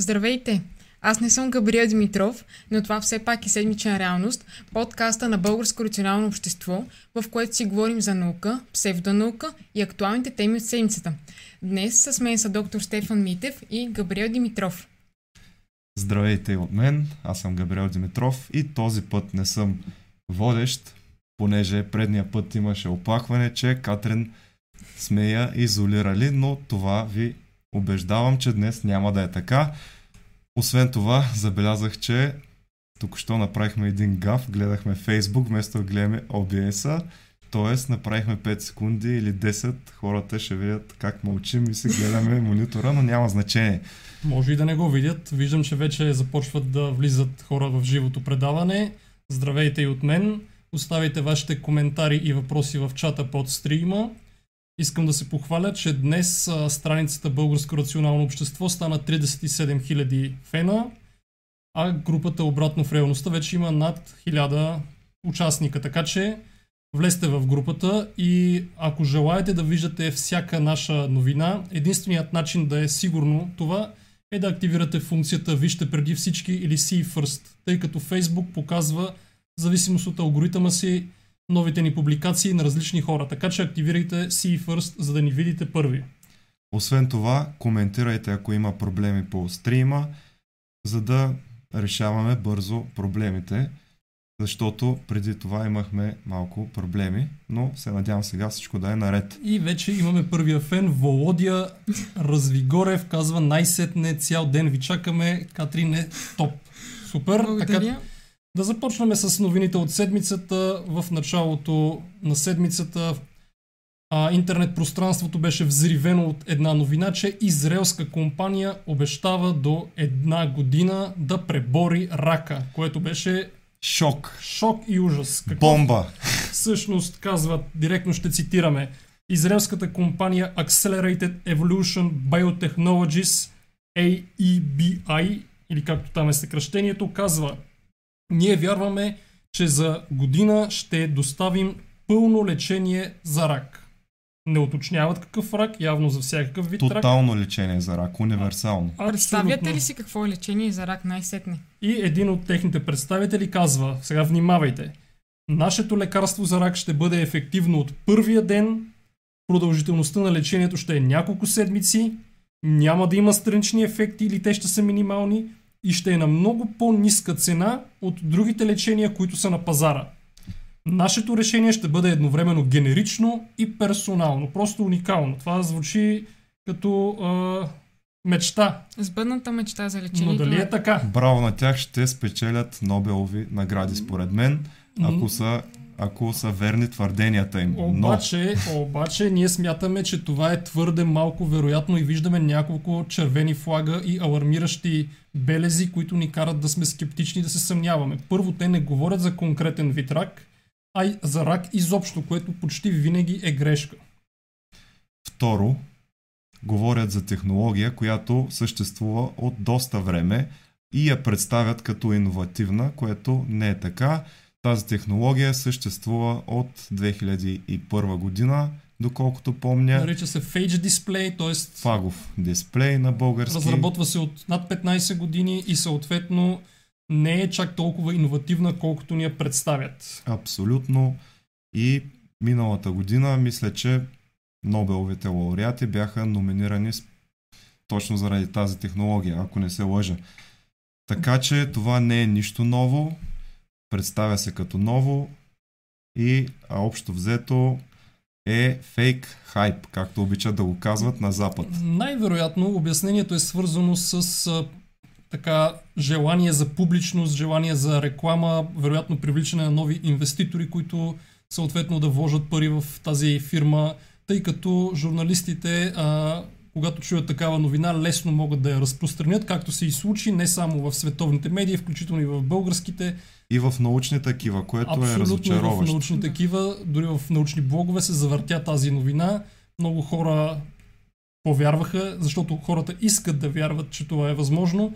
Здравейте! Аз не съм Габриел Димитров, но това все пак е седмична реалност, подкаста на Българско рационално общество, в което си говорим за наука, псевдонаука и актуалните теми от седмицата. Днес с мен са доктор Стефан Митев и Габриел Димитров. Здравейте от мен, аз съм Габриел Димитров и този път не съм водещ, понеже предния път имаше оплакване, че Катрин сме я изолирали, но това ви убеждавам, че днес няма да е така. Освен това, забелязах, че тук що направихме един гаф, гледахме Facebook, вместо да гледаме OBS-а. Тоест, направихме 5 секунди или 10, хората ще видят как мълчим и си гледаме монитора, но няма значение. Може и да не го видят. Виждам, че вече започват да влизат хора в живото предаване. Здравейте и от мен. Оставите вашите коментари и въпроси в чата под стрима. Искам да се похваля, че днес страницата Българско рационално общество стана 37 000 фена, а групата Обратно в реалността вече има над 1000 участника. Така че влезте в групата и ако желаете да виждате всяка наша новина, единственият начин да е сигурно това е да активирате функцията Вижте преди всички или See First, тъй като Facebook показва зависимост от алгоритъма си новите ни публикации на различни хора. Така че активирайте See First, за да ни видите първи. Освен това, коментирайте ако има проблеми по стрима, за да решаваме бързо проблемите, защото преди това имахме малко проблеми, но се надявам сега всичко да е наред. И вече имаме първия фен, Володя Развигорев, казва най-сетне цял ден ви чакаме, Катрин е топ. Супер. Благодаря. Така, да започнем с новините от седмицата. В началото на седмицата а, интернет пространството беше взривено от една новина, че израелска компания обещава до една година да пребори рака, което беше Шок. шок и ужас. Бомба. всъщност казват, директно ще цитираме, израелската компания Accelerated Evolution Biotechnologies AEBI, или както там е съкръщението, казва ние вярваме, че за година ще доставим пълно лечение за рак. Не уточняват какъв рак, явно за всякакъв вид рак. Тотално лечение за рак, универсално. Представяте Абсолютно. ли си какво е лечение за рак най-сетне? И един от техните представители казва, сега внимавайте, нашето лекарство за рак ще бъде ефективно от първия ден, продължителността на лечението ще е няколко седмици, няма да има странични ефекти или те ще са минимални и ще е на много по-ниска цена от другите лечения, които са на пазара. Нашето решение ще бъде едновременно генерично и персонално, просто уникално. Това звучи като а, мечта, Сбъдната мечта за но лечението. дали на- е така? Браво на тях, ще спечелят Нобелови награди според мен, ако са, ако са верни твърденията им. Но Обаче, обаче ние смятаме, че това е твърде малко вероятно и виждаме няколко червени флага и алармиращи белези, които ни карат да сме скептични да се съмняваме. Първо, те не говорят за конкретен вид рак, а и за рак изобщо, което почти винаги е грешка. Второ, говорят за технология, която съществува от доста време и я представят като иновативна, което не е така. Тази технология съществува от 2001 година, доколкото помня. Нарича се Phage Display, т.е. Фагов дисплей на български. разработва се от над 15 години и съответно не е чак толкова иновативна, колкото ни я представят. Абсолютно. И миналата година, мисля, че Нобеловите лауреати бяха номинирани точно заради тази технология, ако не се лъжа. Така че това не е нищо ново, представя се като ново и а общо взето е фейк хайп, както обичат да го казват на Запад. Най-вероятно обяснението е свързано с а, така желание за публичност, желание за реклама, вероятно привличане на нови инвеститори, които съответно да вложат пари в тази фирма, тъй като журналистите, а, когато чуят такава новина, лесно могат да я разпространят, както се и случи не само в световните медии, включително и в българските, И в научни такива, което е Абсолютно в разочароващо. научни такива, дори в научни блогове се завъртя тази новина. Много хора повярваха, защото хората искат да вярват, че това е възможно,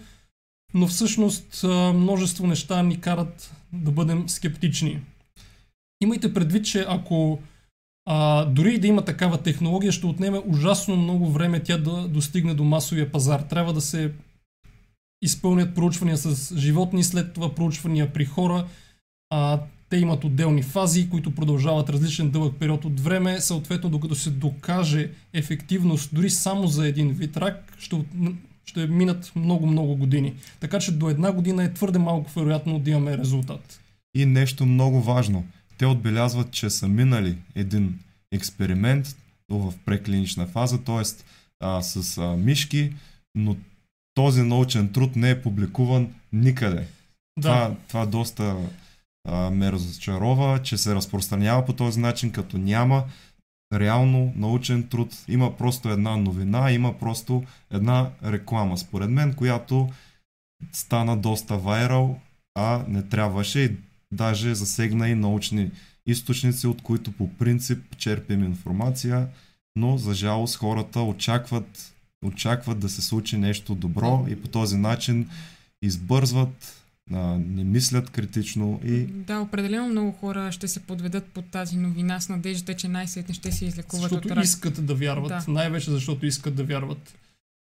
но всъщност множество неща ни карат да бъдем скептични. Имайте предвид, че ако а, дори и да има такава технология, ще отнеме ужасно много време тя да достигне до масовия пазар. Трябва да се изпълнят проучвания с животни, след това проучвания при хора. А, те имат отделни фази, които продължават различен дълъг период от време. Съответно, докато се докаже ефективност дори само за един вид рак, ще, ще минат много-много години. Така че до една година е твърде малко вероятно да имаме резултат. И нещо много важно. Те отбелязват, че са минали един експеримент в преклинична фаза, т.е. с а, мишки, но този научен труд не е публикуван никъде. Да. Това, това доста а, ме разочарова, че се разпространява по този начин, като няма реално научен труд. Има просто една новина, има просто една реклама, според мен, която стана доста вайрал, а не трябваше и даже засегна и научни източници, от които по принцип черпим информация, но за жалост хората очакват, очакват да се случи нещо добро и по този начин избързват, не мислят критично и... Да, определено много хора ще се подведат под тази новина с надеждата, че най-сетне ще се излекуват защото от рак. искат да вярват, да. най-вече защото искат да вярват.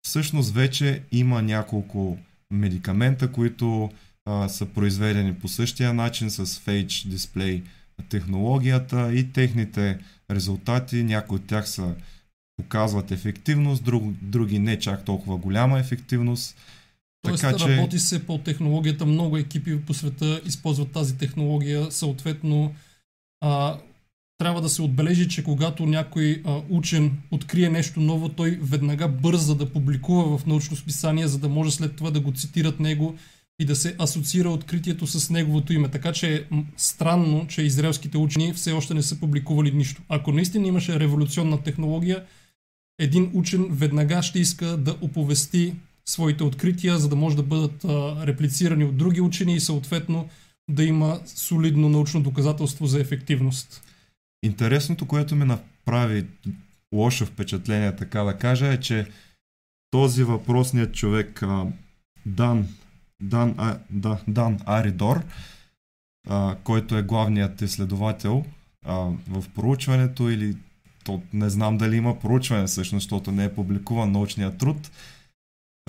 Всъщност вече има няколко медикамента, които а, са произведени по същия начин с Phage Display технологията и техните резултати. Някои от тях са показват ефективност, друг, други не чак толкова голяма ефективност. Тоест, така, че... работи се по технологията, много екипи по света използват тази технология, съответно а, трябва да се отбележи, че когато някой а, учен открие нещо ново, той веднага бърза да публикува в научно списание, за да може след това да го цитират него и да се асоциира откритието с неговото име. Така че е странно, че израелските учени все още не са публикували нищо. Ако наистина имаше революционна технология, един учен веднага ще иска да оповести своите открития, за да може да бъдат а, реплицирани от други учени и съответно да има солидно научно доказателство за ефективност. Интересното, което ми направи лошо впечатление, така да кажа, е, че този въпросният човек, Дан Дан, а, да, Дан Аридор, а, който е главният изследовател а, в проучването или то не знам дали има проучване всъщност, защото не е публикуван научния труд,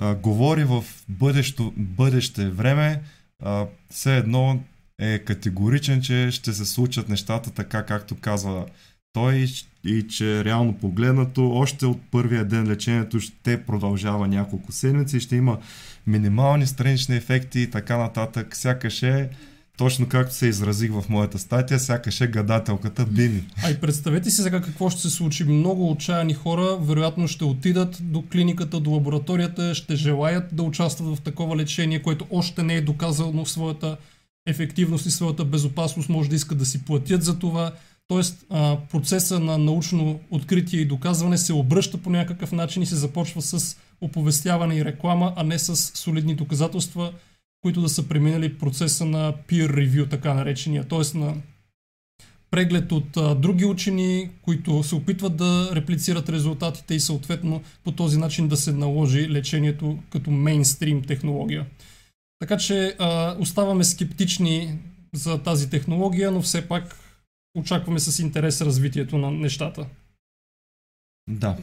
а, говори в бъдещо, бъдеще време, а, все едно е категоричен, че ще се случат нещата така, както казва той и че реално погледнато още от първия ден лечението ще продължава няколко седмици, ще има минимални странични ефекти и така нататък. Сякаш е точно както се изразих в моята статия, сякаш е гадателката Бими. А и представете си сега какво ще се случи. Много отчаяни хора вероятно ще отидат до клиниката, до лабораторията, ще желаят да участват в такова лечение, което още не е доказано своята ефективност и своята безопасност, може да искат да си платят за това. Тоест, процеса на научно откритие и доказване се обръща по някакъв начин и се започва с оповестяване и реклама, а не с солидни доказателства, които да са преминали процеса на peer review, така наречения, т.е. на преглед от а, други учени, които се опитват да реплицират резултатите и съответно по този начин да се наложи лечението като мейнстрим технология. Така че а, оставаме скептични за тази технология, но все пак очакваме с интерес развитието на нещата. Да.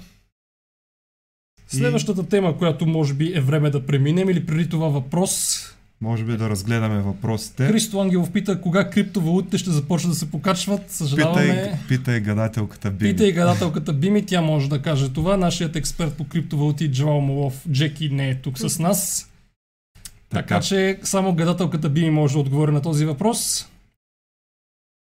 Следващата тема, която може би е време да преминем или преди това въпрос. Може би да разгледаме въпросите. Христо Ангелов пита кога криптовалутите ще започнат да се покачват. Съжаляваме. Питай, питай гадателката Бими. Питай гадателката Бими, тя може да каже това. Нашият експерт по криптовалути Джоал Молов Джеки не е тук с нас. Така. така че само гадателката Бими може да отговори на този въпрос.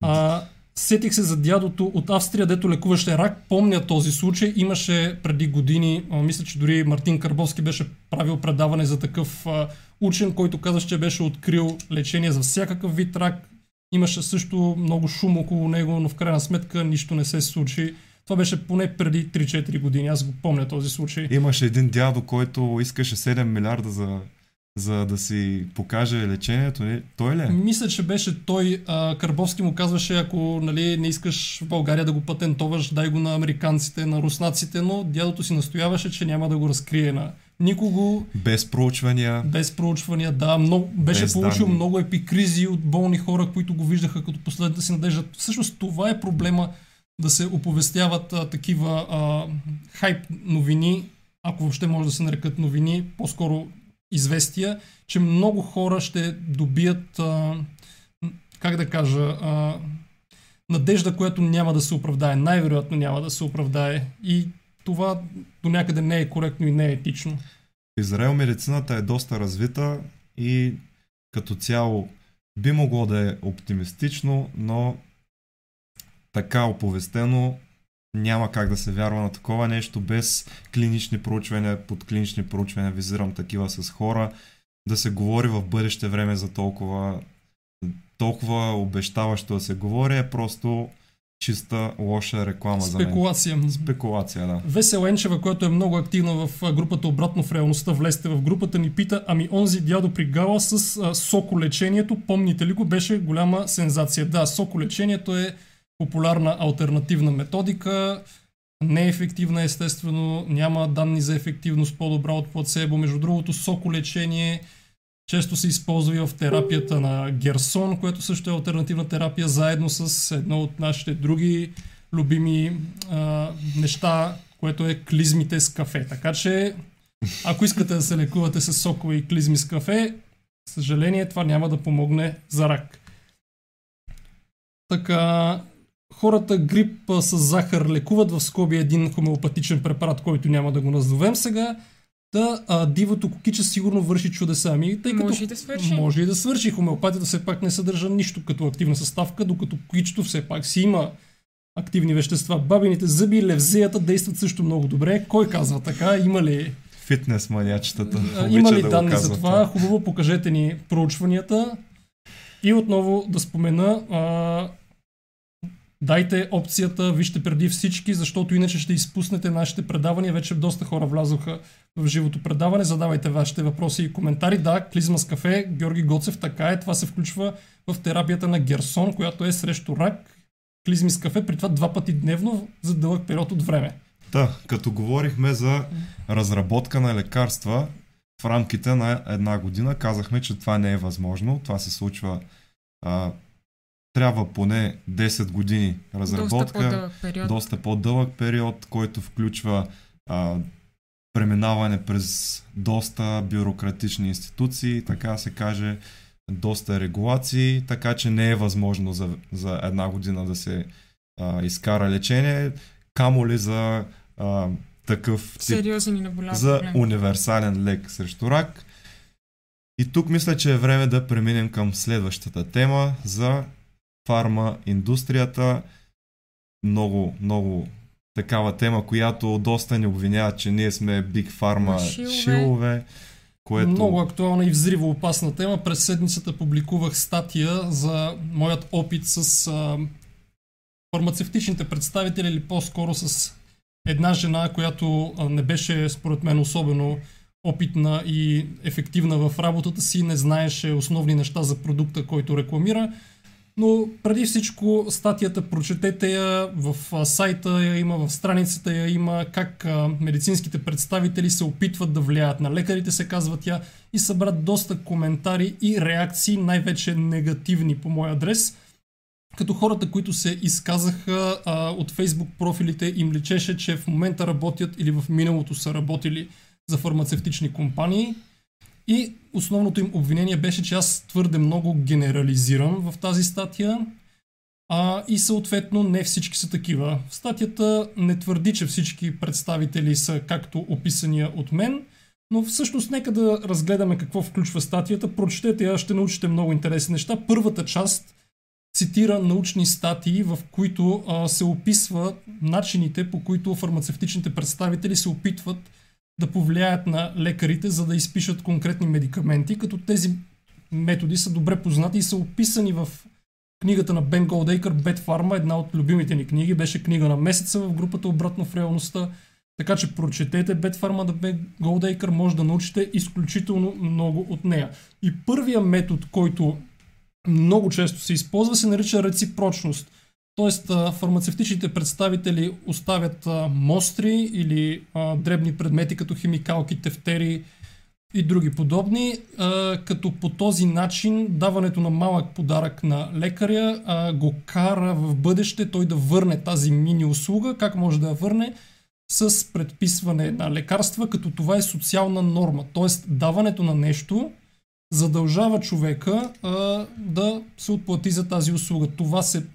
А, Сетих се за дядото от Австрия, дето лекуваше рак. Помня този случай. Имаше преди години, мисля, че дори Мартин Карбовски беше правил предаване за такъв учен, който каза, че беше открил лечение за всякакъв вид рак. Имаше също много шум около него, но в крайна сметка нищо не се случи. Това беше поне преди 3-4 години. Аз го помня този случай. Имаше един дядо, който искаше 7 милиарда за за да си покаже лечението. Не? Той ли е? Мисля, че беше той. А, Карбовски му казваше, ако нали, не искаш в България да го патентоваш, дай го на американците, на руснаците, но дядото си настояваше, че няма да го разкрие на никого. Без проучвания. Без проучвания, да. Много, беше Без получил данни. много епикризи от болни хора, които го виждаха като последната си надежда. Всъщност това е проблема да се оповестяват а, такива а, хайп новини, ако въобще може да се нарекат новини, по-скоро известия, че много хора ще добият, а, как да кажа, а, надежда, която няма да се оправдае. Най-вероятно няма да се оправдае. И това до някъде не е коректно и не е етично. В Израел медицината е доста развита и като цяло би могло да е оптимистично, но така оповестено няма как да се вярва на такова нещо без клинични проучвания, под клинични проучвания визирам такива с хора, да се говори в бъдеще време за толкова толкова обещаващо да се говори е просто чиста лоша реклама Спекулация. за мен. Спекулация, да. Весела Енчева, която е много активна в групата Обратно в реалността, влезте в групата, ни пита, ами онзи дядо при Гала с а, соколечението, помните ли го, беше голяма сензация. Да, соколечението е популярна альтернативна методика, не е ефективна естествено, няма данни за ефективност по-добра от плацебо. Между другото, соколечение често се използва и в терапията на Герсон, което също е альтернативна терапия, заедно с едно от нашите други любими а, неща, което е клизмите с кафе. Така че, ако искате да се лекувате с сокове и клизми с кафе, съжаление това няма да помогне за рак. Така, хората грип с захар лекуват в скоби един хомеопатичен препарат, който няма да го назовем сега. Та а, дивото кукиче сигурно върши чудеса. Ами, тъй като Може и да свърши. Може и да свърши. Хомеопатията все пак не съдържа нищо като активна съставка, докато кукичето все пак си има активни вещества. Бабините зъби и левзеята действат също много добре. Кой казва така? Има ли, Фитнес маниачетата. има ли да данни за това? Хубаво покажете ни проучванията. И отново да спомена, а, дайте опцията, вижте преди всички, защото иначе ще изпуснете нашите предавания. Вече доста хора влязоха в живото предаване. Задавайте вашите въпроси и коментари. Да, клизма с кафе, Георги Гоцев, така е. Това се включва в терапията на Герсон, която е срещу рак. Клизми с кафе, при това два пъти дневно за дълъг период от време. Да, като говорихме за разработка на лекарства, в рамките на една година казахме, че това не е възможно. Това се случва. А, трябва поне 10 години Доста разработка, по-дълъг период. доста по-дълъг период, който включва а, преминаване през доста бюрократични институции, така се каже, доста регулации, така че не е възможно за, за една година да се а, изкара лечение, камо ли за а, такъв тип Сериозен и наболял за проблем. универсален лек срещу рак. И тук мисля, че е време да преминем към следващата тема за фарма индустрията. Много, много такава тема, която доста ни обвиняват, че ние сме Big Pharma Шилове. шилове, което... Много актуална и взривоопасна тема. През седмицата публикувах статия за моят опит с а, фармацевтичните представители или по-скоро с една жена, която не беше според мен особено опитна и ефективна в работата си, не знаеше основни неща за продукта, който рекламира. Но преди всичко статията прочетете я, в сайта я има, в страницата я има, как медицинските представители се опитват да влияят на лекарите, се казва тя, и събра доста коментари и реакции, най-вече негативни по мой адрес. Като хората, които се изказаха а, от фейсбук профилите, им личеше, че в момента работят или в миналото са работили за фармацевтични компании. И основното им обвинение беше, че аз твърде много генерализирам в тази статия. А, и съответно не всички са такива. Статията не твърди, че всички представители са както описания от мен, но всъщност нека да разгледаме какво включва статията. Прочетете я, ще научите много интересни неща. Първата част цитира научни статии, в които а, се описва начините, по които фармацевтичните представители се опитват да повлияят на лекарите, за да изпишат конкретни медикаменти, като тези методи са добре познати и са описани в книгата на Бен Голдейкър Бет Фарма, една от любимите ни книги, беше книга на месеца в групата Обратно в реалността. Така че прочетете Бет Фарма на Бен Голдейкър, може да научите изключително много от нея. И първия метод, който много често се използва, се нарича реципрочност. Тоест, фармацевтичните представители оставят мостри или дребни предмети като химикалки, тефтери и други подобни, като по този начин даването на малък подарък на лекаря го кара в бъдеще той да върне тази мини услуга. Как може да я върне? с предписване на лекарства, като това е социална норма. Тоест, даването на нещо задължава човека а, да се отплати за тази услуга. Това се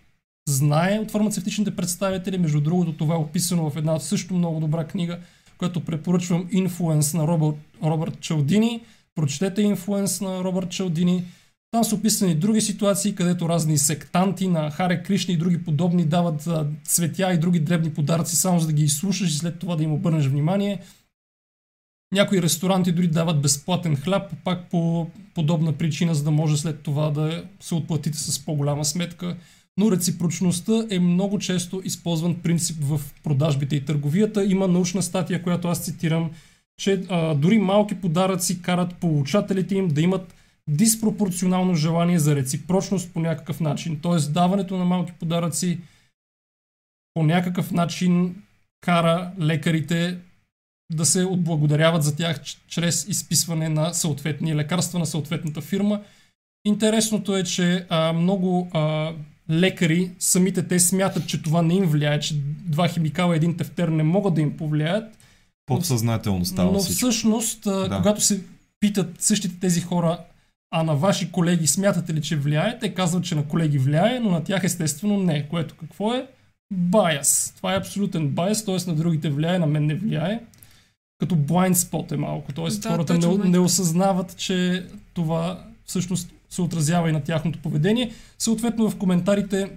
знае от фармацевтичните представители. Между другото, това е описано в една също много добра книга, която препоръчвам Influence на Робърт, Робърт Чалдини. Прочетете Influence на Робърт Чалдини. Там са описани други ситуации, където разни сектанти на Харе Кришни и други подобни дават цветя и други дребни подаръци, само за да ги изслушаш и след това да им обърнеш внимание. Някои ресторанти дори дават безплатен хляб, пак по подобна причина, за да може след това да се отплатите с по-голяма сметка. Но реципрочността е много често използван принцип в продажбите и търговията. Има научна статия, която аз цитирам, че а, дори малки подаръци карат получателите им да имат диспропорционално желание за реципрочност по някакъв начин. Тоест даването на малки подаръци по някакъв начин кара лекарите да се отблагодаряват за тях чрез изписване на съответни лекарства на съответната фирма. Интересното е, че а, много а, лекари, самите те смятат, че това не им влияе, че два химикала и един тефтер не могат да им повлияят. Подсъзнателно става Но всичко. всъщност, да. Когато се питат същите тези хора, а на ваши колеги смятате ли, че влияе, те казват, че на колеги влияе, но на тях естествено не. Което какво е? Bias. Това е абсолютен bias, т.е. на другите влияе, на мен не влияе. Като blind spot е малко, т.е. Да, хората не, не осъзнават, че това всъщност се отразява и на тяхното поведение. Съответно в коментарите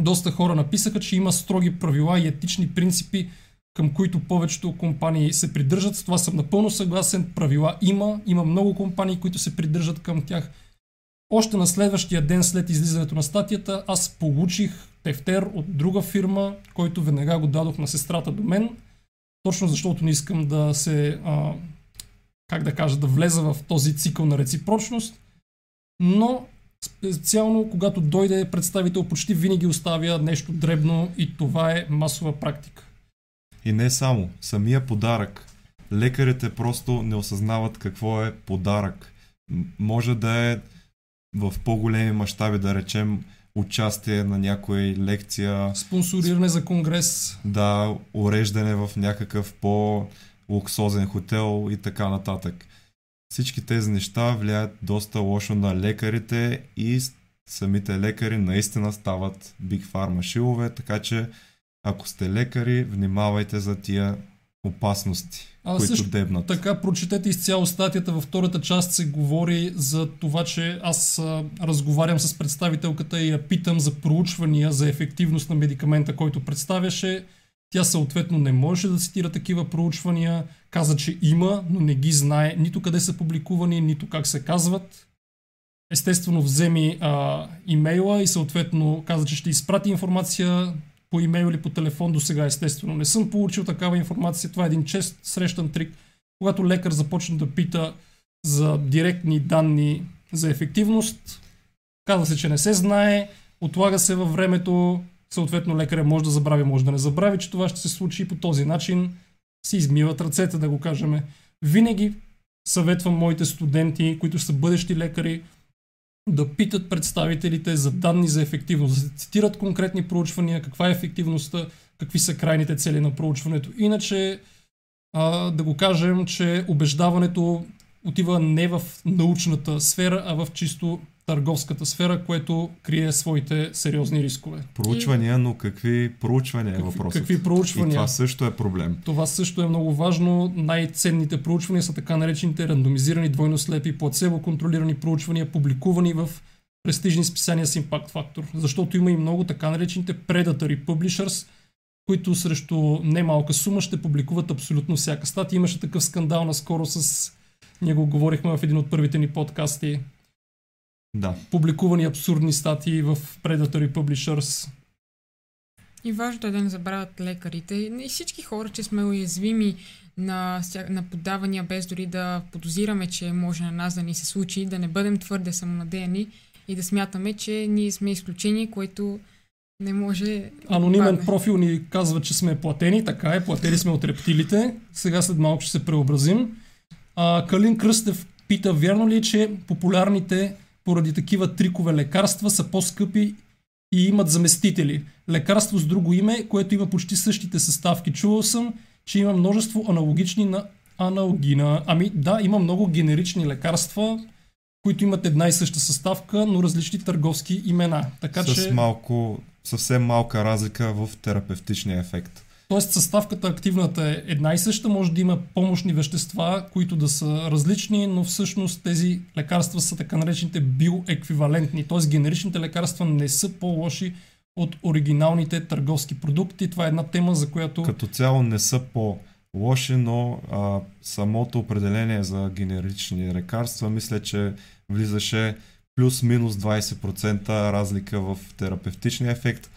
доста хора написаха, че има строги правила и етични принципи, към които повечето компании се придържат. С това съм напълно съгласен. Правила има. Има много компании, които се придържат към тях. Още на следващия ден след излизането на статията, аз получих тефтер от друга фирма, който веднага го дадох на сестрата до мен, точно защото не искам да се, а, как да кажа, да влеза в този цикъл на реципрочност. Но специално когато дойде представител, почти винаги оставя нещо дребно и това е масова практика. И не само, самия подарък. Лекарите просто не осъзнават какво е подарък. Може да е в по-големи мащаби, да речем, участие на някоя лекция, Спонсориране за конгрес, да, уреждане в някакъв по-луксозен хотел и така нататък. Всички тези неща влияят доста лошо на лекарите и самите лекари наистина стават Big Pharma шилове, така че ако сте лекари, внимавайте за тия опасности, А, които също дебнат. Така, прочетете изцяло статията. Във втората част се говори за това, че аз а, разговарям с представителката и я питам за проучвания за ефективност на медикамента, който представяше. Тя съответно не можеше да цитира такива проучвания. Каза, че има, но не ги знае нито къде са публикувани, нито как се казват. Естествено вземи а, имейла и съответно каза, че ще изпрати информация по имейл или по телефон до сега. Естествено не съм получил такава информация. Това е един чест срещан трик. Когато лекар започне да пита за директни данни за ефективност, казва се, че не се знае, отлага се във времето, съответно лекаря може да забрави, може да не забрави, че това ще се случи и по този начин си измиват ръцете, да го кажем. Винаги съветвам моите студенти, които са бъдещи лекари, да питат представителите за данни за ефективност, да цитират конкретни проучвания, каква е ефективността, какви са крайните цели на проучването. Иначе а, да го кажем, че убеждаването отива не в научната сфера, а в чисто търговската сфера, което крие своите сериозни рискове. Проучвания, но какви проучвания е въпросът? какви И проучвания? това също е проблем. Това също е много важно. Най-ценните проучвания са така наречените рандомизирани двойно слепи, плацебо контролирани проучвания, публикувани в престижни списания с импакт фактор. Защото има и много така наречените predatory publishers, които срещу немалка сума ще публикуват абсолютно всяка статия. Имаше такъв скандал наскоро с... Ние го говорихме в един от първите ни подкасти. Да. Публикувани абсурдни статии в Predatory Publishers. И важното е да не забравят лекарите и всички хора, че сме уязвими на, на подавания, без дори да подозираме, че може на нас да ни се случи, да не бъдем твърде самонадеяни и да смятаме, че ние сме изключение, което не може... Анонимен падне. профил ни казва, че сме платени. Така е, платени сме от рептилите. Сега след малко ще се преобразим. А, Калин Кръстев пита, вярно ли е, че популярните поради такива трикове лекарства са по-скъпи и имат заместители? Лекарство с друго име, което има почти същите съставки. Чувал съм че има множество аналогични на аналгина. Ами да, има много генерични лекарства, които имат една и съща съставка, но различни търговски имена. Така с че, малко, съвсем малка разлика в терапевтичния ефект. Тоест съставката активната е една и съща, може да има помощни вещества, които да са различни, но всъщност тези лекарства са така наречените биоеквивалентни, т.е. генеричните лекарства не са по-лоши от оригиналните търговски продукти. Това е една тема, за която... Като цяло не са по-лоши, но а, самото определение за генерични лекарства мисля, че влизаше плюс-минус 20% разлика в терапевтичния ефект,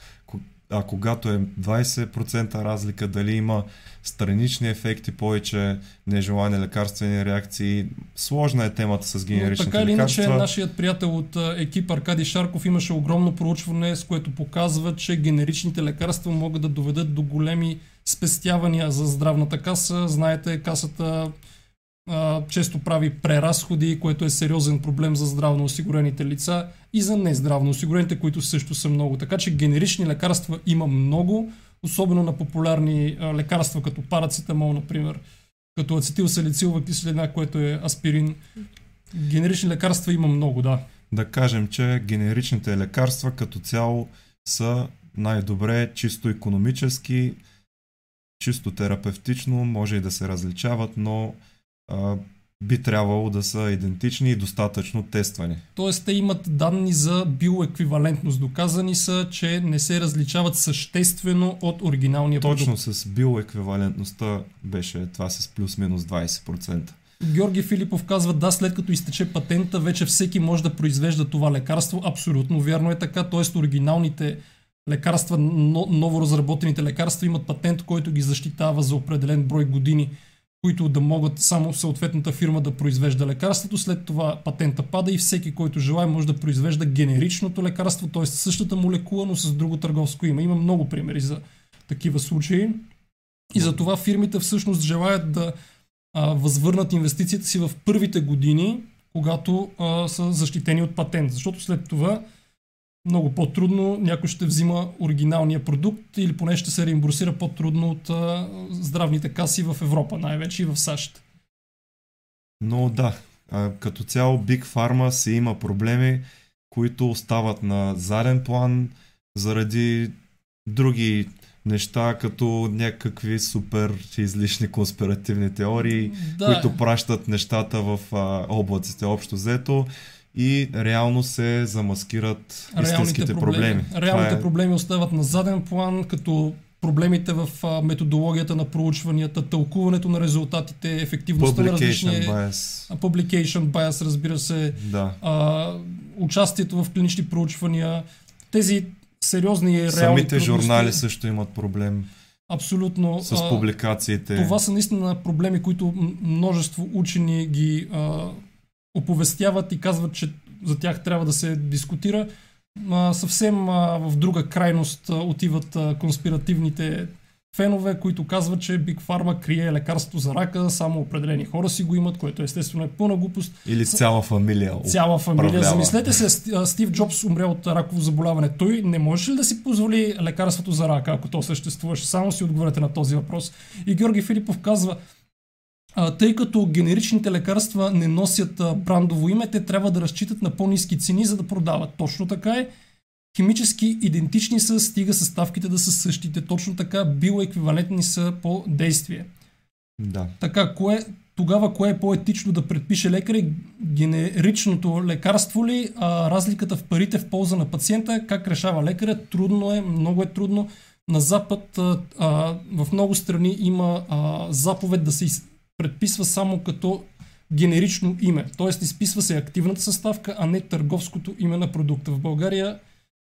а когато е 20% разлика, дали има странични ефекти, повече нежелани лекарствени реакции. Сложна е темата с генеричните Но, така или лекарства. иначе, нашият приятел от екип Аркади Шарков имаше огромно проучване, с което показва, че генеричните лекарства могат да доведат до големи спестявания за здравната каса. Знаете, касата често прави преразходи, което е сериозен проблем за здравно осигурените лица и за нездравно осигурените, които също са много. Така че генерични лекарства има много, особено на популярни лекарства, като парацетамол, например, като ацетилсалицилова киселина, което е аспирин. Генерични лекарства има много, да. Да кажем, че генеричните лекарства като цяло са най-добре чисто економически, чисто терапевтично, може и да се различават, но а, би трябвало да са идентични и достатъчно тествани. Тоест, те имат данни за биоеквивалентност. Доказани са, че не се различават съществено от оригиналния Точно продукт. с биоеквивалентността беше това с плюс-минус 20%. Георги Филипов казва, да, след като изтече патента, вече всеки може да произвежда това лекарство. Абсолютно вярно е така. Тоест, оригиналните лекарства, но, ново разработените лекарства имат патент, който ги защитава за определен брой години които да могат само съответната фирма да произвежда лекарството. След това патента пада и всеки, който желая, може да произвежда генеричното лекарство, т.е. същата молекула, но с друго търговско име. Има много примери за такива случаи. И за това фирмите всъщност желаят да а, възвърнат инвестицията си в първите години, когато а, са защитени от патент. Защото след това много по-трудно някой ще взима оригиналния продукт или поне ще се реимбурсира по-трудно от а, здравните каси в Европа, най-вече и в САЩ. Но да, а, като цяло Big Pharma си има проблеми, които остават на заден план заради други неща, като някакви супер излишни конспиративни теории, Да. които пращат нещата в а, облаците общо взето и реално се замаскират истинските проблеми. Реалните Това е- проблеми остават на заден план, като проблемите в а, методологията на проучванията, тълкуването на резултатите, ефективността на различни... Bias. а, Publication bias, разбира се, Да. а, участието в клинични проучвания, тези сериозни реални Самите трудности, журнали също имат проблем абсолютно с а, публикациите. Това са наистина проблеми, които множество учени ги а, оповестяват и казват, че за тях трябва да се дискутира. А, съвсем а, в друга крайност а, отиват а, конспиративните фенове, които казват, че Big Pharma крие лекарство за рака, само определени хора си го имат, което естествено е пълна глупост. Или цяла фамилия. Цяла фамилия. управлява. Замислете се, Стив Джобс умря от раково заболяване. Той не можеше ли да си позволи лекарството за рака, ако то съществуваше? Само си отговорете на този въпрос. И Георги Филипов казва, а, тъй като генеричните лекарства не носят а, брандово име, те трябва да разчитат на по-низки цени, за да продават. Точно така е. Химически идентични са, стига съставките да са същите. Точно така биоеквивалентни са по действие. Да. Така, кое, тогава кое е по-етично да предпише лекаря? Генеричното лекарство ли? А, разликата в парите в полза на пациента? Как решава лекаря? Трудно е, много е трудно. На Запад а, а, в много страни има а, заповед да се из- предписва само като генерично име. Тоест изписва се активната съставка, а не търговското име на продукта. В България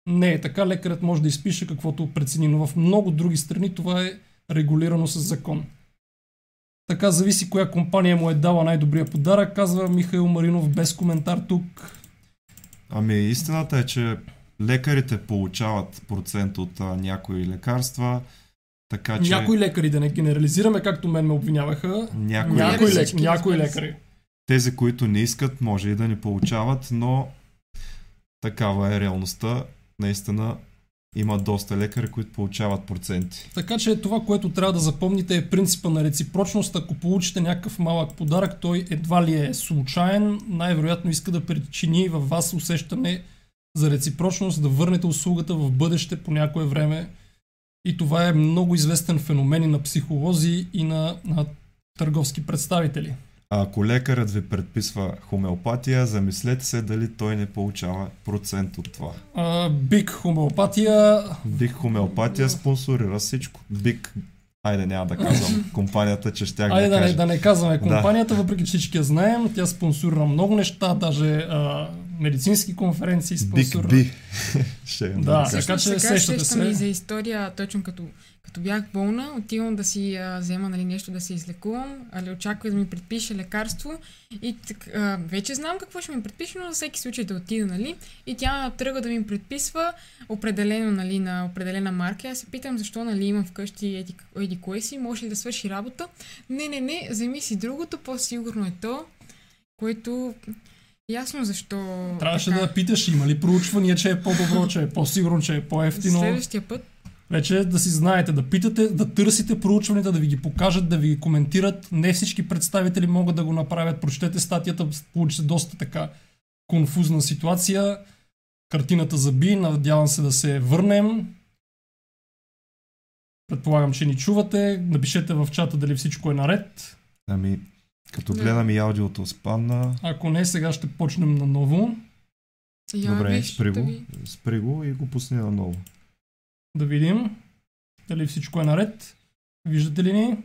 не е така. Лекарят може да изпише каквото прецени, но в много други страни това е регулирано с закон. Така зависи коя компания му е дала най-добрия подарък, казва Михаил Маринов без коментар тук. Ами истината е, че лекарите получават процент от а, някои лекарства, така че Някои лекари, да не генерализираме, както мен ме обвиняваха, някои, някои, Лекари лек, някои лекари. тези, които не искат, може и да не получават, но такава е реалността. Наистина има доста лекари, които получават проценти. Така че това, което трябва да запомните е принципа на реципрочност. Ако получите някакъв малък подарък, той едва ли е случайен. Най-вероятно иска да причини във вас усещане за реципрочност, да върнете услугата в бъдеще по някое време. И това е много известен феномен и на психолози и на, на търговски представители. А ако лекарът ви предписва хомеопатия, замислете се дали той не получава процент от това. А, Биг хомеопатия. Биг хомеопатия спонсорира всичко. Биг Айде, няма да казвам компанията, че щях Айде да, да, не, да не казваме компанията, да. въпреки че всички я знаем. Тя спонсорира много неща, даже а, медицински конференции Биг спонсорира. Би. Ще Да, да, така че сега сещате сещам се. и за история, точно като, като бях болна, отивам да си а, взема нали, нещо да се излекувам, али очаква да ми предпише лекарство и так, а, вече знам какво ще ми предпише, но за всеки случай да отида, нали? И тя тръгва да ми предписва определено, нали, на определена марка. Аз се питам защо, нали, имам вкъщи еди, еди кое си, може ли да свърши работа? Не, не, не, вземи си другото, по-сигурно е то, което ясно защо... Трябваше така. да я питаш, има ли проучвания, че е по-добро, че е по-сигурно, че е по-ефтино. Следващия път Вече да си знаете, да питате, да търсите проучванията, да ви ги покажат, да ви ги коментират. Не всички представители могат да го направят. Прочетете статията, получи се доста така конфузна ситуация. Картината заби, надявам се да се върнем. Предполагам, че ни чувате. Напишете в чата дали всичко е наред. Ами, като Да. гледам и аудиото спадна, Ако не, сега ще почнем наново. Я добре, виж, спри да го, ви- спри го и го пусни наново. Да видим дали всичко е наред. Виждате ли ни?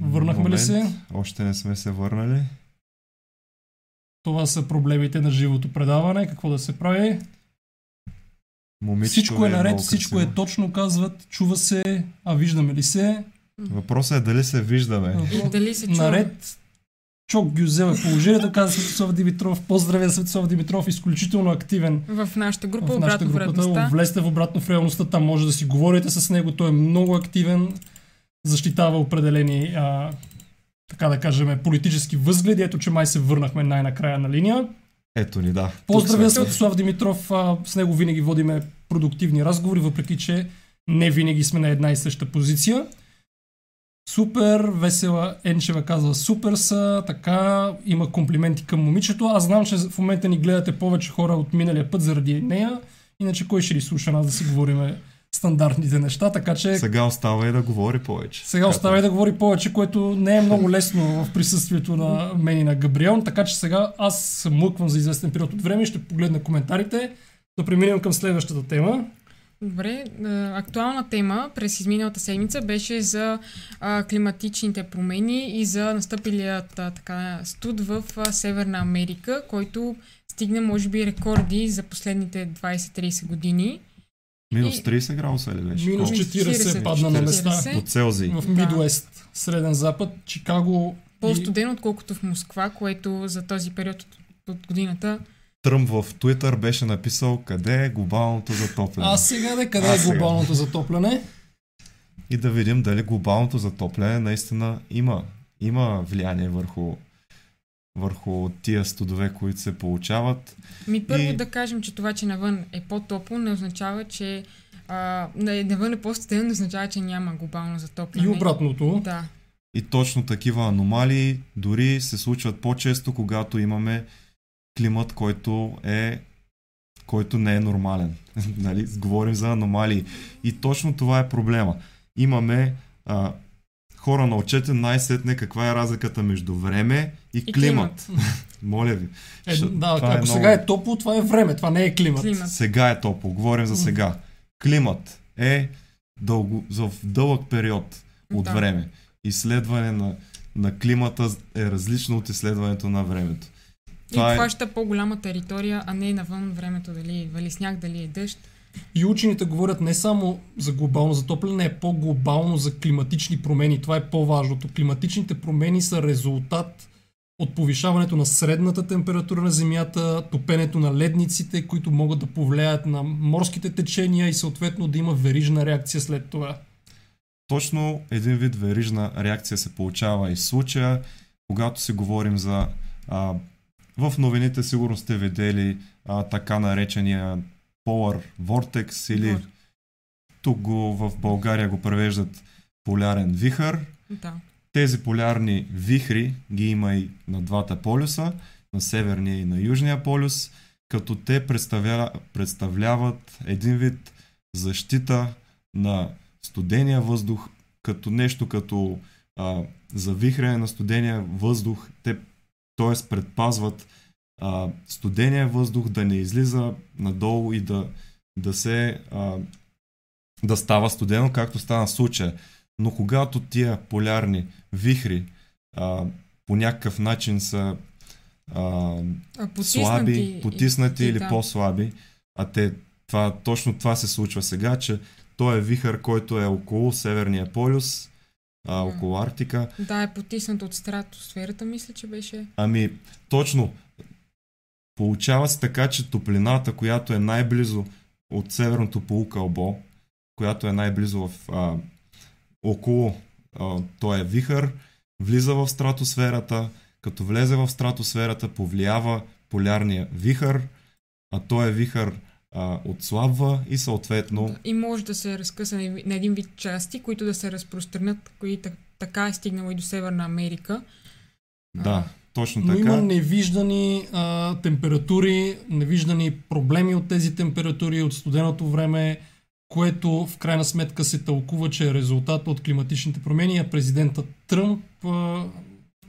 Върнахме ли Момент, се? Още не сме се върнали. Това са проблемите на живото предаване. Какво да се прави? Момичето всичко е ви наред, много всичко красиво. е точно, казват. Чува се, а виждаме ли се? Въпросът е дали се виждаме. Дали се чува? Наред. Чок ги взема положението, каза Светослав Димитров. Поздравя Светослав Димитров, изключително активен В нашата група, в нашата обратно в групата. реалността. Влезте в обратно в реалността, там може да си говорите с него. Той е много активен, защитава определени, а, така да кажем, политически възгледи. Ето, че май се върнахме най-накрая на линия. Ето ни, да. Поздравя. Светослав Димитров, а, с него винаги водиме продуктивни разговори, въпреки че не винаги сме на една и съща позиция. Супер, Весела Енчева казва супер са, така, има комплименти към момичето. Аз знам, че в момента ни гледате повече хора от миналия път заради нея, иначе кой ще ни слуша нас да си говориме стандартните неща, така че Сега остава и да говори повече. сега Така, остава и да говори повече, което не е много лесно в присъствието на мен и на Габриел, така че сега аз млъквам за известен период от време и ще погледна коментарите. Да преминем към следващата тема. Добре, актуална тема през изминалата седмица беше за а, климатичните промени и за настъпилият а, така, студ в а, Северна Америка, който стигна може би рекорди за последните 20-30 години. Минус И- 30 градуса ли беше? Минус Колко? 40 падна на места 40. От Целзий. в Да. Мидуест, Среден Запад, Чикаго и... По-студено, отколкото в Москва, което за този период от, от годината Тръмп в Твитър беше написал къде е глобалното затопляне. А сега де къде А, е сега. глобалното затопляне? И да видим дали глобалното затопляне наистина има, има влияние върху, върху тия студове, които се получават. Ми първо И- да кажем, че това, че навън е по-топло, не означава, че а, навън е по-студено, не означава, че няма глобално затопляне. И обратното. Да. И точно такива аномалии дори се случват по-често, когато имаме климат, който е който не е нормален. нали? Говорим за аномалии. И точно това е проблема. Имаме а, хора научете най-сетне каква е разликата между време и, И климат. Моля ви. Е, да, това ако е сега е топло, това е време, това не е климат. Климат. Сега е топло. Говорим за сега. Климат е дълго, за дълъг период от Да. време. Изследване на, на климата е различно от изследването на времето. И Това е- обхваща по-голяма територия, а не навън времето, дали вали сняг, дали е дъжд. И учените говорят не само за глобално затопляне, а по-глобално за климатични промени. Това е по-важното. Климатичните промени са резултат от повишаването на средната температура на Земята, топенето на ледниците, които могат да повлияят на морските течения и съответно да има верижна реакция след това. Точно един вид верижна реакция се получава и в случая, когато си говорим за... А, в новините сигурно сте видели а, така наречения Polar Vortex или тук го в България го превеждат полярен вихър. Да. Тези полярни вихри ги има и на двата полюса, на северния и на южния полюс, като те представля, представляват един вид защита на студения въздух, като нещо като а, завихряне на студения въздух. Те, т.е. предпазват а, студения въздух да не излиза надолу и да, да се а, да става студено, както стана в случая. Но когато тия полярни вихри а, по някакъв начин са а, потиснати слаби, потиснати и- или да. по-слаби, а те, това, точно това се случва сега, че той е вихър, който е около Северния полюс, а, около Арктика. Да, е потиснат от стратосферата, мисля, че беше. Ами, точно. Получава се така, че топлината, която е най-близо от северното полукълбо, която е най-близо в а, около а, този вихър, влиза в стратосферата, като влезе в стратосферата, повлиява полярния вихър, а този вихър а, отслабва и съответно И може да се разкъса на един вид части, които да се разпространят, които так- така е стигнало и до Северна Америка. да, точно Но така. има невиждани а, температури, невиждани проблеми от тези температури, от студеното време, което в крайна сметка се тълкува, че е резултат от климатичните промени, а президентът Тръмп а,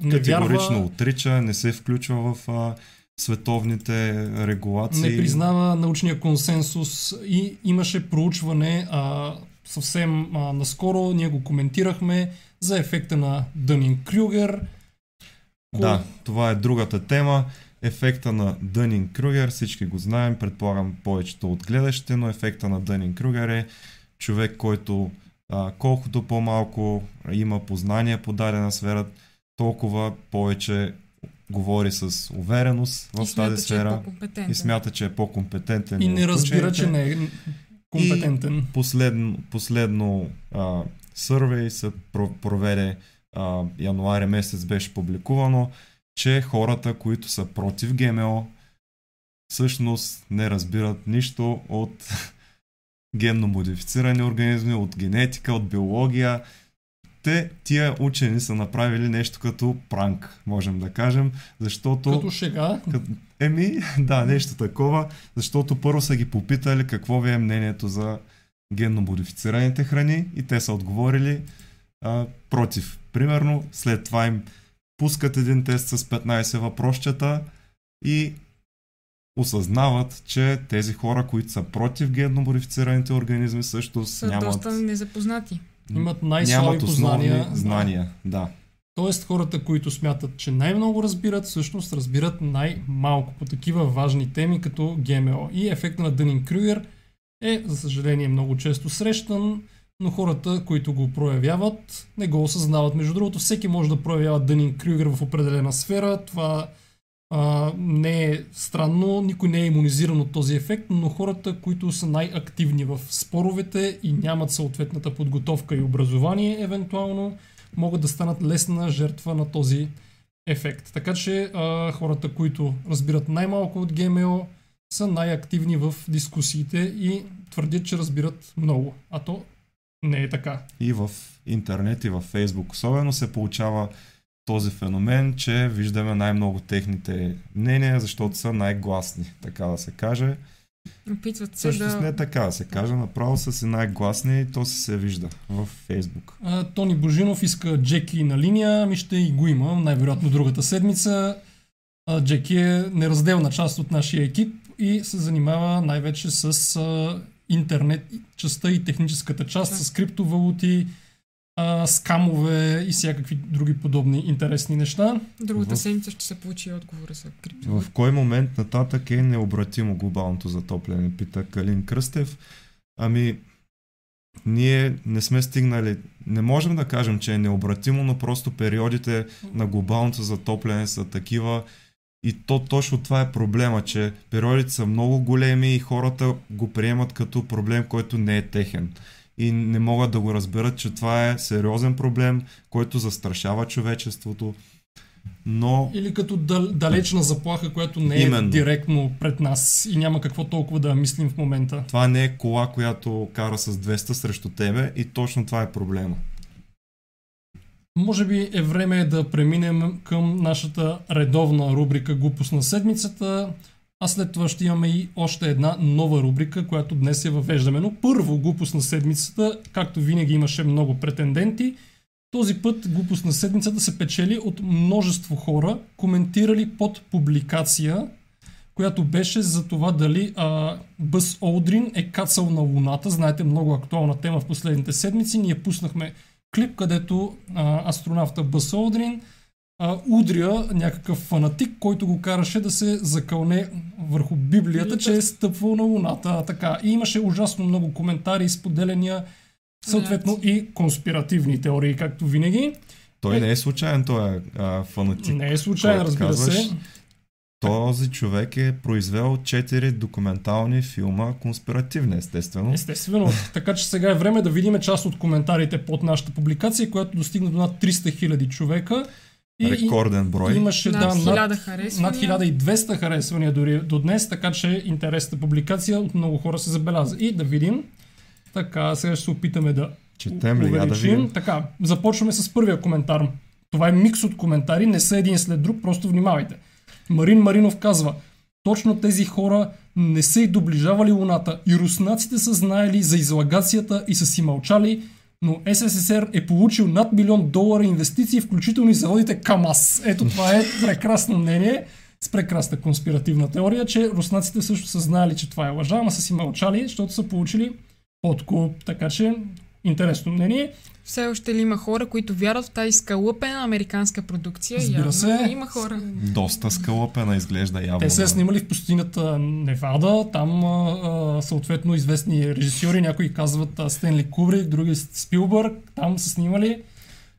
не Категорично вярва, отрича, не се включва в а, световните регулации. не признава научния консенсус и имаше проучване а, съвсем а, наскоро, ние го коментирахме, за ефекта на Дънин-Крюгер. Да, това е другата тема. Ефекта на Дънин Крюгер, всички го знаем, предполагам повечето от гледащите, но ефекта на Дънин Крюгер е човек, който а, колкото по-малко има познания по дадена сфера, толкова повече говори с увереност в и смята, тази е сфера по-компетентен. и смята, че е по-компетентен. И не разбира, че не е компетентен. Последно, последно а, сървей се про- проведе а, януари месец беше публикувано, че хората, които са против ГМО, всъщност не разбират нищо от генно модифицирани организми, от генетика, от биология. Те, тия учени са направили нещо като пранк, можем да кажем, защото... Като шега, Кът- Еми, да, нещо такова, защото първо са ги попитали какво ви е мнението за генно модифицираните храни и те са отговорили а, против. Примерно, след това им пускат един тест с 15 въпросчета и осъзнават, че тези хора, които са против генно модифицираните организми, също Са нямат, доста незапознати. Имат най-слаби познания. знания. Да. Тоест хората, които смятат, че най-много разбират, всъщност разбират най-малко по такива важни теми като ГМО. И ефекта на Дънин Крюгер е, за съжаление, много често срещан, но хората, които го проявяват, не го осъзнават. Между другото, всеки може да проявява Дънин Крюгер в определена сфера. Това не е странно, никой не е иммунизиран от този ефект, но хората, които са най-активни в споровете и нямат съответната подготовка и образование, евентуално, могат да станат лесна жертва на този ефект. Така че а, хората, които разбират най-малко от ГМО, са най-активни в дискусиите и твърдят, че разбират много. А то не е така. и в интернет и в Фейсбук особено се получава този феномен, че виждаме най-много техните мнения, защото са най-гласни, така да се каже. Опитват се Също да... не е така да се каже, направо са си най-гласни и то си се вижда в Фейсбук. А, Тони Божинов иска Джеки на линия, ами ще и го има, най-вероятно другата седмица. А, Джеки е неразделна част от нашия екип и се занимава най-вече с а, интернет частта и техническата част, с криптовалути, а, скамове и всякакви други подобни интересни неща. Другата В- седмица ще се получи отговора за крипто. В кой момент нататък е необратимо глобалното затопляне, пита Калин Кръстев. Ами, ние не сме стигнали, не можем да кажем, че е необратимо, но просто периодите на глобалното затопляне са такива и то точно това е проблема, че периодите са много големи и хората го приемат като проблем, който не е техен. И не могат да го разберат, че това е сериозен проблем, който застрашава човечеството. но Или като дал, далечна заплаха, която не е Именно. директно пред нас и няма какво толкова да мислим в момента. това не е кола, която кара с 200 срещу тебе и точно това е проблема. Може би е време да преминем към нашата редовна рубрика Глупост на седмицата, а след това ще имаме и още една нова рубрика, която днес я въвеждаме. Но първо Глупост на седмицата, както винаги имаше много претенденти, този път Глупост на седмицата се печели от множество хора, коментирали под публикация, която беше за това дали а, Бъс Олдрин е кацал на Луната. Знаете, много актуална тема в последните седмици. Ние пуснахме клип, където а, астронавта Бъс Олдрин а, удря някакъв фанатик, който го караше да се закълне върху Библията, че е стъпвал на Луната. А, така. И имаше ужасно много коментари споделения, съответно и конспиративни теории, както винаги. Той Е. не е случайен, той е а, фанатик. Не е който разбира казваш. се. Този човек е произвел 4 документални филма, конспиративни естествено. Естествено. така че сега е време да видим част от коментарите под нашата публикация, която достигна до над 300 000 човека. И, Рекорден брой. имаше Над да, над, 1000 харесвания. над 1200 харесвания дори до днес, така че интересната публикация от много хора се забеляза. И да видим. Така, сега ще се опитаме да Четем ли? Да видим. Така, започваме с първия коментар. Това е микс от коментари, не са един след друг, просто внимавайте. Марин Маринов казва, точно тези хора не са и доближавали Луната и руснаците са знаели за излагацията и са си мълчали, но СССР е получил над милион долара инвестиции, включително и заводите КАМАЗ. Ето това е прекрасно мнение с прекрасна конспиративна теория, че руснаците също са знаели, че това е лъжа, ама са си мълчали, защото са получили подкуп. Така че, интересно мнение. Все още ли има хора, които вярват в тази скалъпена американска продукция? Разбира Явно се. Има хора. Доста скълъпена изглежда явно. Те се снимали в пустинята Невада, там а, съответно известни режисьори, някои казват а, Стенли Кубрик, други Спилбърг, там са снимали.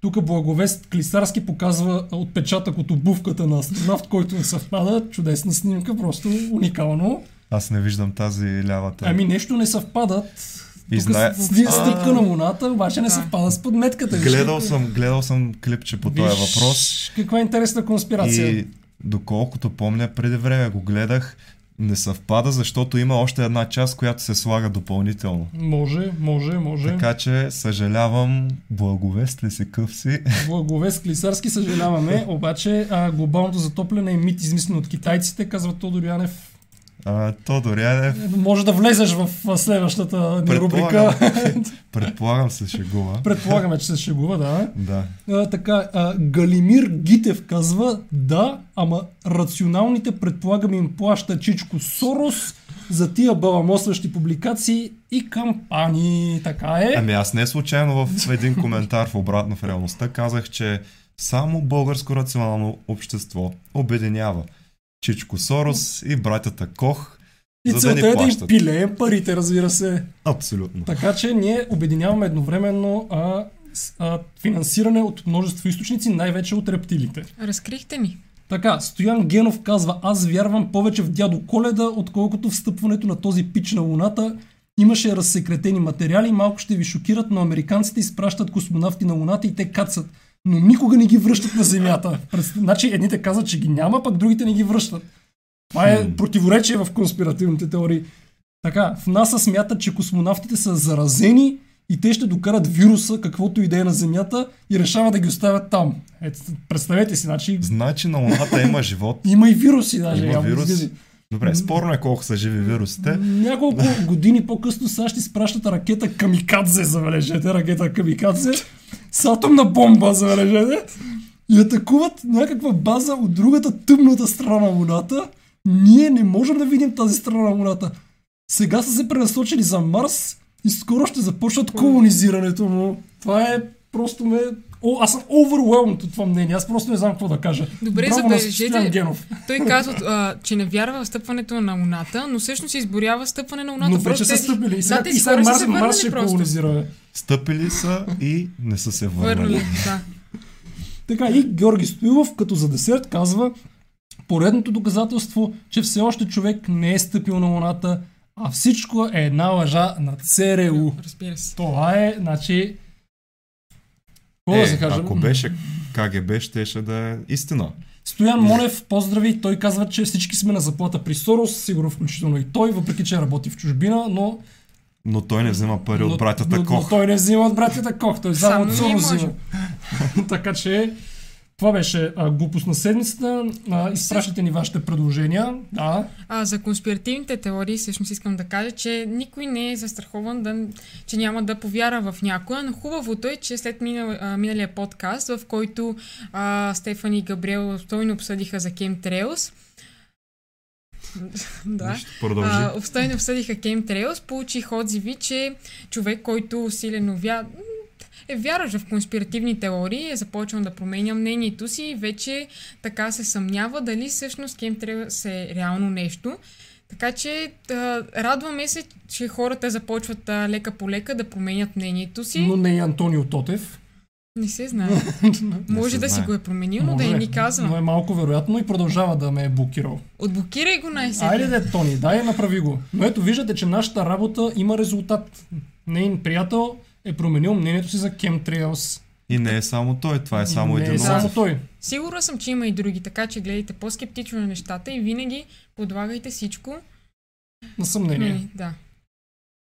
Тук Благовест Клисарски показва отпечатък от обувката на астронавт, който не съвпада. Чудесна снимка, просто уникално. Аз не виждам тази лявата. Ами нещо не съвпадат. И Тук знае- стъпка на луната, обаче не Да. съвпада с подметката. Гледал съм, гледал съм клипче по този въпрос Каква интересна конспирация. и доколкото помня преди време го гледах, не съвпада, защото има още една част, която се слага допълнително. Може, може, може. Така че съжалявам, благовест ли си къв си? Благовест Клисарски съжаляваме, обаче а, глобалното затопляне е мит измислен от китайците, казва Тодор Янев. А, Тодор Янев, Може да влезеш в следващата ни рубрика. предполагам се шегува. Предполагаме, че се шегува, да. Да. А, така, а, Галимир Гитев казва, да, ама рационалните предполагам им плаща Чичко Сорос за тия баламосващи публикации и кампании. Така е. Ами аз не случайно в един коментар в обратно в реалността казах, че само българско рационално общество обединява Чичко Сорос и братята Кох, и да целта ни е да им пилеем парите, разбира се. Абсолютно. Така че ние обединяваме едновременно а, а, финансиране от множество източници, най-вече от рептилите. Разкрихте ни. Така, Стоян Генов казва, аз вярвам повече в дядо Коледа, отколкото в стъпването на този пич на Луната. Имаше разсекретени материали, малко ще ви шокират, но американците изпращат космонавти на Луната и те кацат. Но никога не ги връщат на Земята. Значи едните казват, че ги няма, пък другите не ги връщат. Това е противоречие в конспиративните теории. Така, в НАСА смятат, че космонавтите са заразени и те ще докарат вируса, каквото и да е на Земята и решават да ги оставят там. Ето, представете си, значи Значи на Луната има живот. има и вируси даже. Има вирус. Добре, спорно е колко са живи вирусите. Няколко години по-късно САЩ изпращат ракета Камикадзе, забележете, ракета Камикадзе, с атомна бомба, забележете, и атакуват някаква база от другата тъмната страна на Луната. Ние не можем да видим тази страна на Луната. Сега са се пренасочили за Марс и скоро ще започнат колонизирането му. Това е просто ме... О, аз съм overwhelmed от това мнение. Аз просто не знам какво да кажа. Добре, Браво забележете. Той казва, а, че не вярва в стъпването на Луната, но всъщност изборява стъпване на Луната. Но вече са стъпили. И сега, да, и сега Марс, се Марс ще просто. колонизира. Стъпили са и не са се Върнали, върнали. да. Така и Георги Стоилов, като за десерт, казва поредното доказателство, че все още човек не е стъпил на Луната, а всичко е една лъжа на ЦРУ. Разбира се. Това е, значи... Какво да Е, се каже? ако беше КГБ щеше да е истина. Стоян Монев, поздрави, той казва, че всички сме на заплата при Сорос, сигурно включително и той, въпреки че работи в чужбина, но Но той не взема пари но, от братята но, Кох. Но той не взима от братята Кох, той само от Сорос взима. така че това беше а, глупост на седмицата. А, изпращайте ни вашите предложения. Да, А, за конспиративните теории всъщност искам да кажа, че никой не е застрахован, да, че няма да повяра в някоя, но хубавото е, че след минал, а, миналия подкаст, в който а, Стефани и Габриел стойно обсъдиха за Chemtrails, да. Нищо, продължи. А, обстойно обсъдиха Chemtrails, получих отзиви, че човек, който усилено вя... е вярващ в конспиративни теории, е започнал да променя мнението си и вече така се съмнява дали всъщност Chemtrails е реално нещо. Така че да, радваме се, че хората започват а, лека по лека да променят мнението си. но не и Антонио Тотев. Не се знае. Може се да си знае. го е променил, но да Може, не ни казва. Но е малко вероятно и продължава да ме е блокирал. Отблокирай го най-сетне. Айде де, Тони, дай направи го. Но ето виждате, че нашата работа има резултат. Нейн приятел е променил мнението си за Chemtrails. И не е само той, това е само не един е само той. Сигурна съм, че има и други, така че гледайте по-скептично на нещата и винаги подлагайте всичко. На съмнение. Нали, да.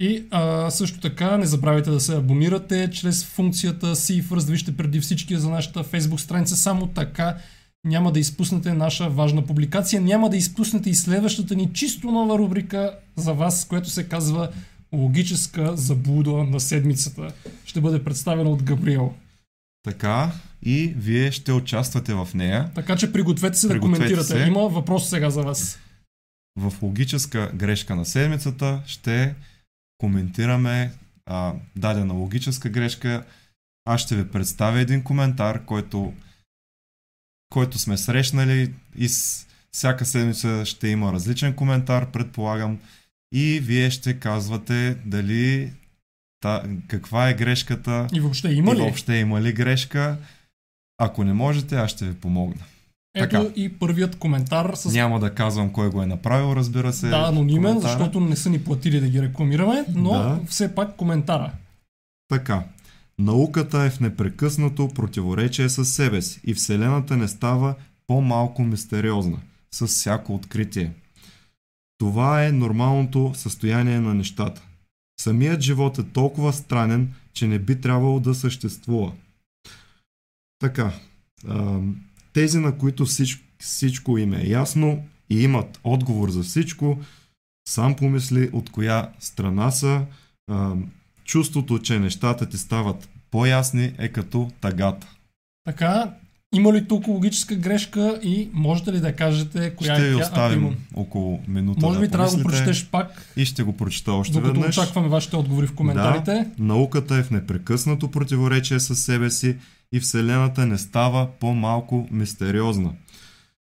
И а, също така не забравяйте да се абонирате чрез функцията CFRS, да вижте преди всички за нашата Facebook страница. Само така няма да изпуснете наша важна публикация. Няма да изпуснете и следващата ни чисто нова рубрика за вас, която се казва Логическа заблуда на седмицата. Ще бъде представена от Габриел. Така, и вие ще участвате в нея. Така че пригответе се да Пригответе коментирате. се. Има въпрос сега за вас. В логическа грешка на седмицата ще коментираме а, дадена логическа грешка. Аз ще ви представя един коментар, който, който сме срещнали и с всяка седмица ще има различен коментар, предполагам. И вие ще казвате дали та, каква е грешката И въобще има и ли? въобще има ли грешка. Ако не можете, аз ще ви помогна. Ето така. и първият коментар с Няма да казвам кой го е направил, разбира се. Да, анонимен, коментара. защото не са ни платили да ги рекламираме, но Да. все пак коментара. Така. Науката е в непрекъснато противоречие с себе си и Вселената не става по-малко мистериозна с всяко откритие. Това е нормалното състояние на нещата. Самият живот е толкова странен, че не би трябвало да съществува. Така. Тези, на които всичко, всичко им е ясно и имат отговор за всичко, сам помисли от коя страна са. Чувството, че нещата ти стават по-ясни е като тагата. Така, има ли тук логическа грешка и можете ли да кажете коя ще е тя? ако оставим има? около минута Може би да трябва да го прочетеш пак, и ще го прочета още докато веднъж. очакваме вашите отговори в коментарите. Да, науката е в непрекъснато противоречие с себе си и Вселената не става по-малко мистериозна.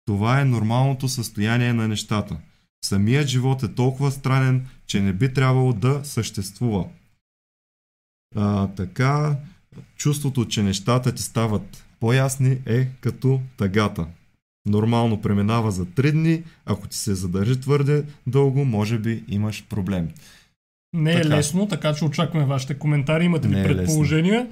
Това е нормалното състояние на нещата. Самият живот е толкова странен, че не би трябвало да съществува. А, така, чувството, че нещата ти стават по-ясни е като тъгата. Нормално преминава за 3 дни, ако ти се задържи твърде дълго, може би имаш проблем. Не е Така. лесно, така че очакваме вашите коментари. Имате ли Не е предположения?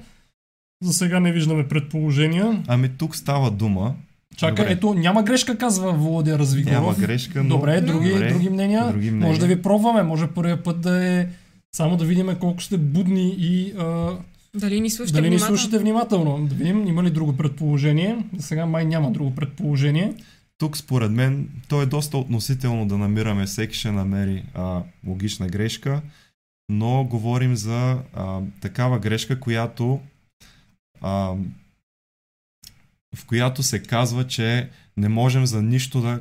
За сега не виждаме предположения. Ами тук става дума. Чакай, Добре. ето, няма грешка, казва Володя Развигоров. Няма грешка, но... Добре, други, Добре. други мнения. Други мнения. Може да ви пробваме, може първият път да е само да видим колко сте будни и а, Дали ни слушате дали ни внимателно? слушате внимателно. Да видим има ли друго предположение. За сега май няма друго предположение. Тук според мен то е доста относително да намираме, всеки ще намери а, логична грешка, но говорим за а, такава грешка, която а, в която се казва, че не можем за нищо да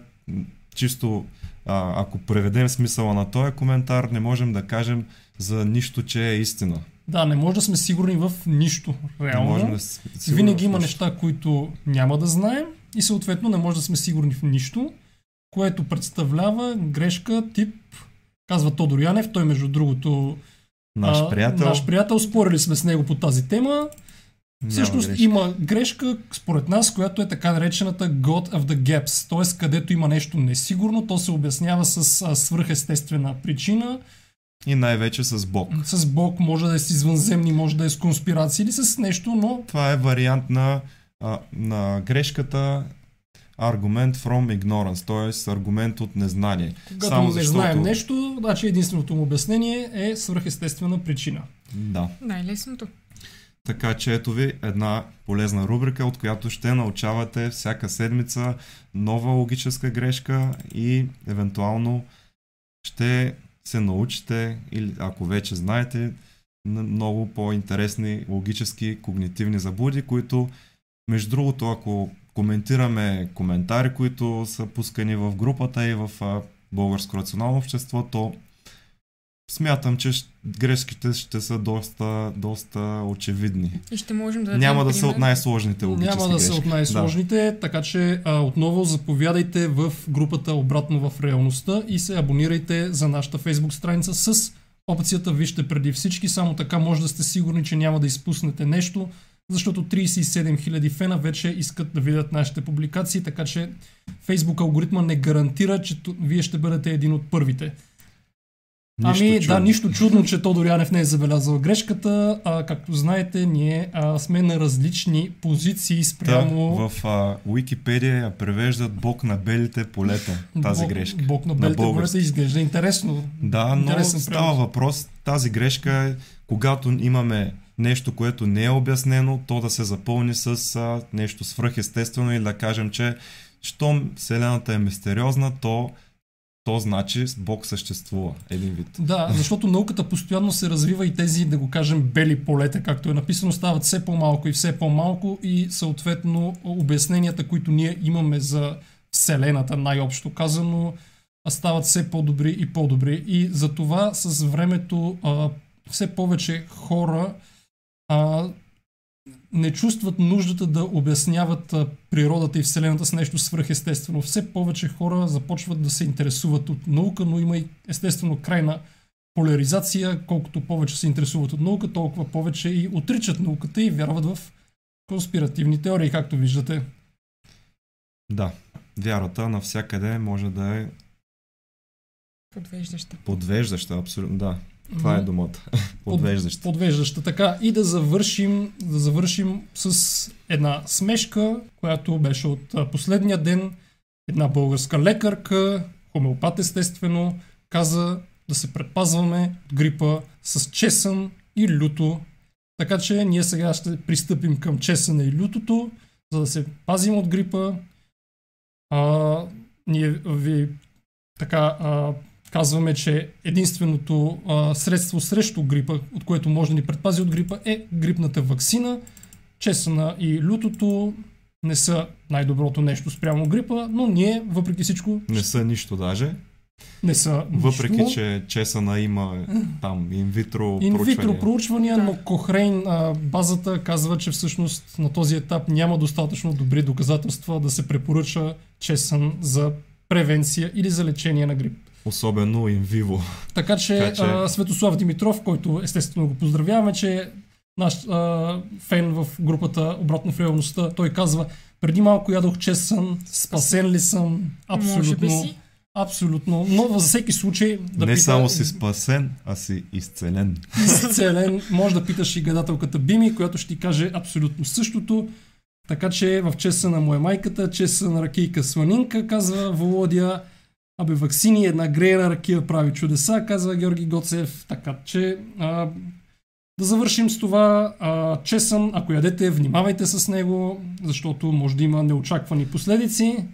чисто а, ако преведем смисъла на този коментар, не можем да кажем за нищо, че е истина. Да, не може да сме сигурни в нищо. Не Реално. можем да с- сигурно Винаги има неща, които няма да знаем и съответно не може да сме сигурни в нищо, което представлява грешка тип, казва Тодор Янев, той между другото Наш а, приятел. наш приятел, спорили сме с него по тази тема. няма Всъщност грешка. има грешка, според нас, която е така наречената God of the Gaps, т.е. където има нещо несигурно, то се обяснява с а, свръхестествена причина. И най-вече с Бог. С Бог може да е с извънземни, може да е с конспирации или с нещо, но Това е вариант на а, на грешката аргумент from ignorance, т.е. аргумент от незнание. Когато Само не защото- знаем нещо, значи единственото му обяснение е свръхестествена причина. Да. Най-лесното. Така че ето ви една полезна рубрика, от която ще научавате всяка седмица нова логическа грешка и евентуално ще се научите, или ако вече знаете, на много по-интересни логически когнитивни заблуди, които между другото, ако коментираме коментари, които са пускани в групата и в Българско рационално общество, то смятам, че грешките ще са доста, доста очевидни. И ще можем да Няма да са пример. от най-сложните логически Няма да са грешки. от най-сложните, така че а, отново заповядайте в групата Обратно в реалността и се абонирайте за нашата фейсбук страница с опцията Вижте преди всички, само така може да сте сигурни, че няма да изпуснете нещо, защото 37 000 фена вече искат да видят нашите публикации, така че Facebook алгоритма не гарантира, че вие ще бъдете един от първите. Нищо ами чудно. да, нищо чудно, че Тодор Янев не е забелязал грешката. А, както знаете, ние а, сме на различни позиции Да, спрямо в а, Уикипедия я превеждат Бог на белите полета, тази Бог, грешка. Бог на На белите български. полета изглежда интересно. Да, но става превод. въпрос, тази грешка е, когато имаме нещо, което не е обяснено, то да се запълни с а, нещо свръхестествено или да кажем, че щом Вселената е мистериозна, то, то значи Бог съществува. Един вид. Да, защото науката постоянно се развива и тези, да го кажем, бели полета, както е написано, стават все по-малко и все по-малко и съответно обясненията, които ние имаме за Вселената, най-общо казано, стават все по-добри и по-добри. И за това с времето а, все повече хора а, не чувстват нуждата да обясняват природата и Вселената с нещо свръхестествено. Все повече хора започват да се интересуват от наука, но има и естествено крайна поляризация. Колкото повече се интересуват от наука, толкова повече и отричат науката и вярват в конспиративни теории, както виждате. Да, вярата навсякъде може да е Подвеждаща. подвеждаща, абсолютно, да. Това е думата. Подвеждаща. подвеждаща. Така и да завършим, да завършим с една смешка, която беше от последния ден. Една българска лекарка, хомеопат естествено, каза да се предпазваме от грипа с чесън и люто. Така че ние сега ще пристъпим към чесъна и лютото, за да се пазим от грипа. А, ние ви така а, казваме, че единственото а, средство срещу грипа, от което може да ни предпази от грипа, е грипната вакцина. Чесъна и лютото не са най-доброто нещо спрямо грипа, но ние, въпреки всичко, Не са нищо даже. не са Въпреки, нищо. че Чесана има там инвитро Инвитро проучвания. проучвания, Да. но Кохрейн а, базата казва, че всъщност на този етап няма достатъчно добри доказателства да се препоръча чесън за превенция или за лечение на грип. Особено инвиво. Така че, Така че- А, Светослав Димитров, който естествено го поздравяваме, че е наш а, фен в групата Обратно в реалността, той казва, преди малко ядох чесън, спасен ли съм? Може би Абсолютно. си. Абсолютно. Но за всеки случай да не пита, само си спасен, а си изцелен. изцелен, може да питаш и гадателката Бими, която ще ти каже абсолютно същото. Така че в чеса на моя майката, чеса на ракийка сланинка, казва Володя. Абе, ваксини, една греена ракия прави чудеса, казва Георги Гоцев. Така че а, да завършим с това. А, чесън, ако ядете, внимавайте с него, защото може да има неочаквани последици.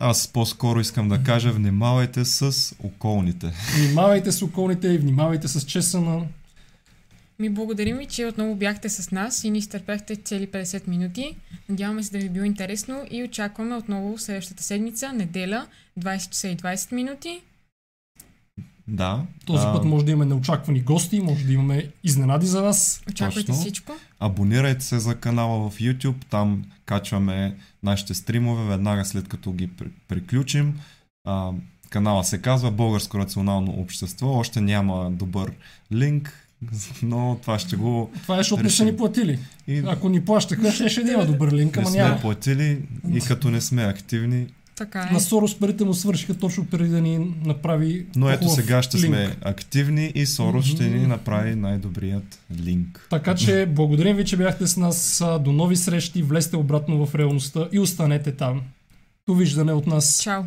Аз по-скоро искам да кажа, внимавайте с околните. Внимавайте с околните и внимавайте с чесъна. Ми благодарим ви, че отново бяхте с нас и ни изтърпяхте цели 50 минути. Надяваме се да ви е било интересно и очакваме отново следващата седмица, неделя, 20 часа и 20 минути. Да. Този а, път може да имаме неочаквани гости, може да имаме изненади за вас. Очаквайте Точно. всичко. Абонирайте се за канала в YouTube, там качваме нашите стримове веднага след като ги при- приключим. А, канала се казва Българско рационално общество, още няма добър линк, но това ще го... Това е, защото не са ни платили. И Ако ни плащаха, ще, ще има добър линк, не ама сме няма. платили и като не сме активни, Така е. На Сорос парите му свършиха точно преди да ни направи Но ето сега ще линк. сме активни и Сорос ще ни направи най-добрият линк. Така че благодарим ви, че бяхте с нас. До нови срещи, влезте обратно в реалността и останете там. Довиждане от нас. Чао.